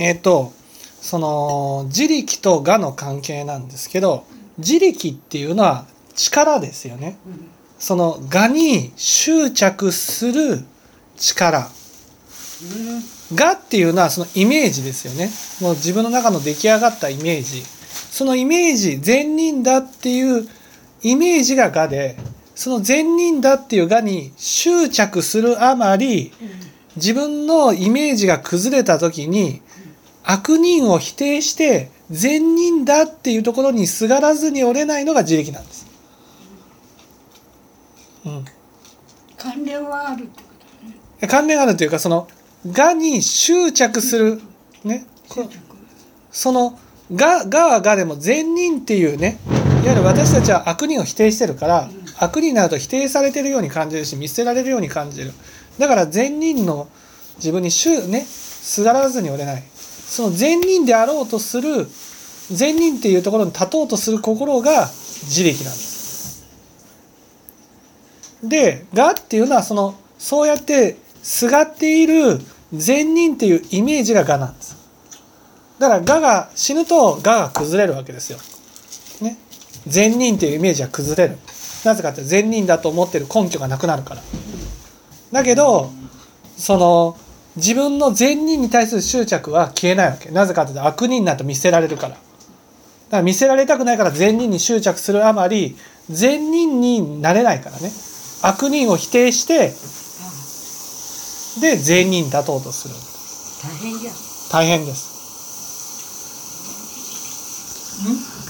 えっ、とその自力と我の関係なんですけど自力っていうのは力ですよね。その我に執着する力。我っていうのはそのイメージですよね。もう自分の中の出来上がったイメージ。そのイメージ、善人だっていうイメージが我で、その善人だっていう我に執着するあまり、自分のイメージが崩れた時に、悪人を否定して善人だっていうところにすがらずに折れないのが自力なんです。うん、関連はあるってことだね。関連があるというかその我に執着するねこその我我は我でも善人っていうねいわゆる私たちは悪人を否定してるから悪人になると否定されてるように感じるし見捨てられるように感じる。だから善人の自分にしゅねすがらずに折れないその善人であろうとする善人っていうところに立とうとする心が自力なんですで我っていうのはそのそうやってすがっている善人っていうイメージが我なんですだから我が死ぬと我が崩れるわけですよ。ね。善人っていうイメージは崩れる。なぜかって善人だと思ってる根拠がなくなるから。だけどその自分の善人に対する執着は消えないわけ。なぜかっていうと悪人になると見捨てられるから。だから見せられたくないから善人に執着するあまり善人になれないからね。悪人を否定してで善人に立とうとする。大変じゃん大変です。うん？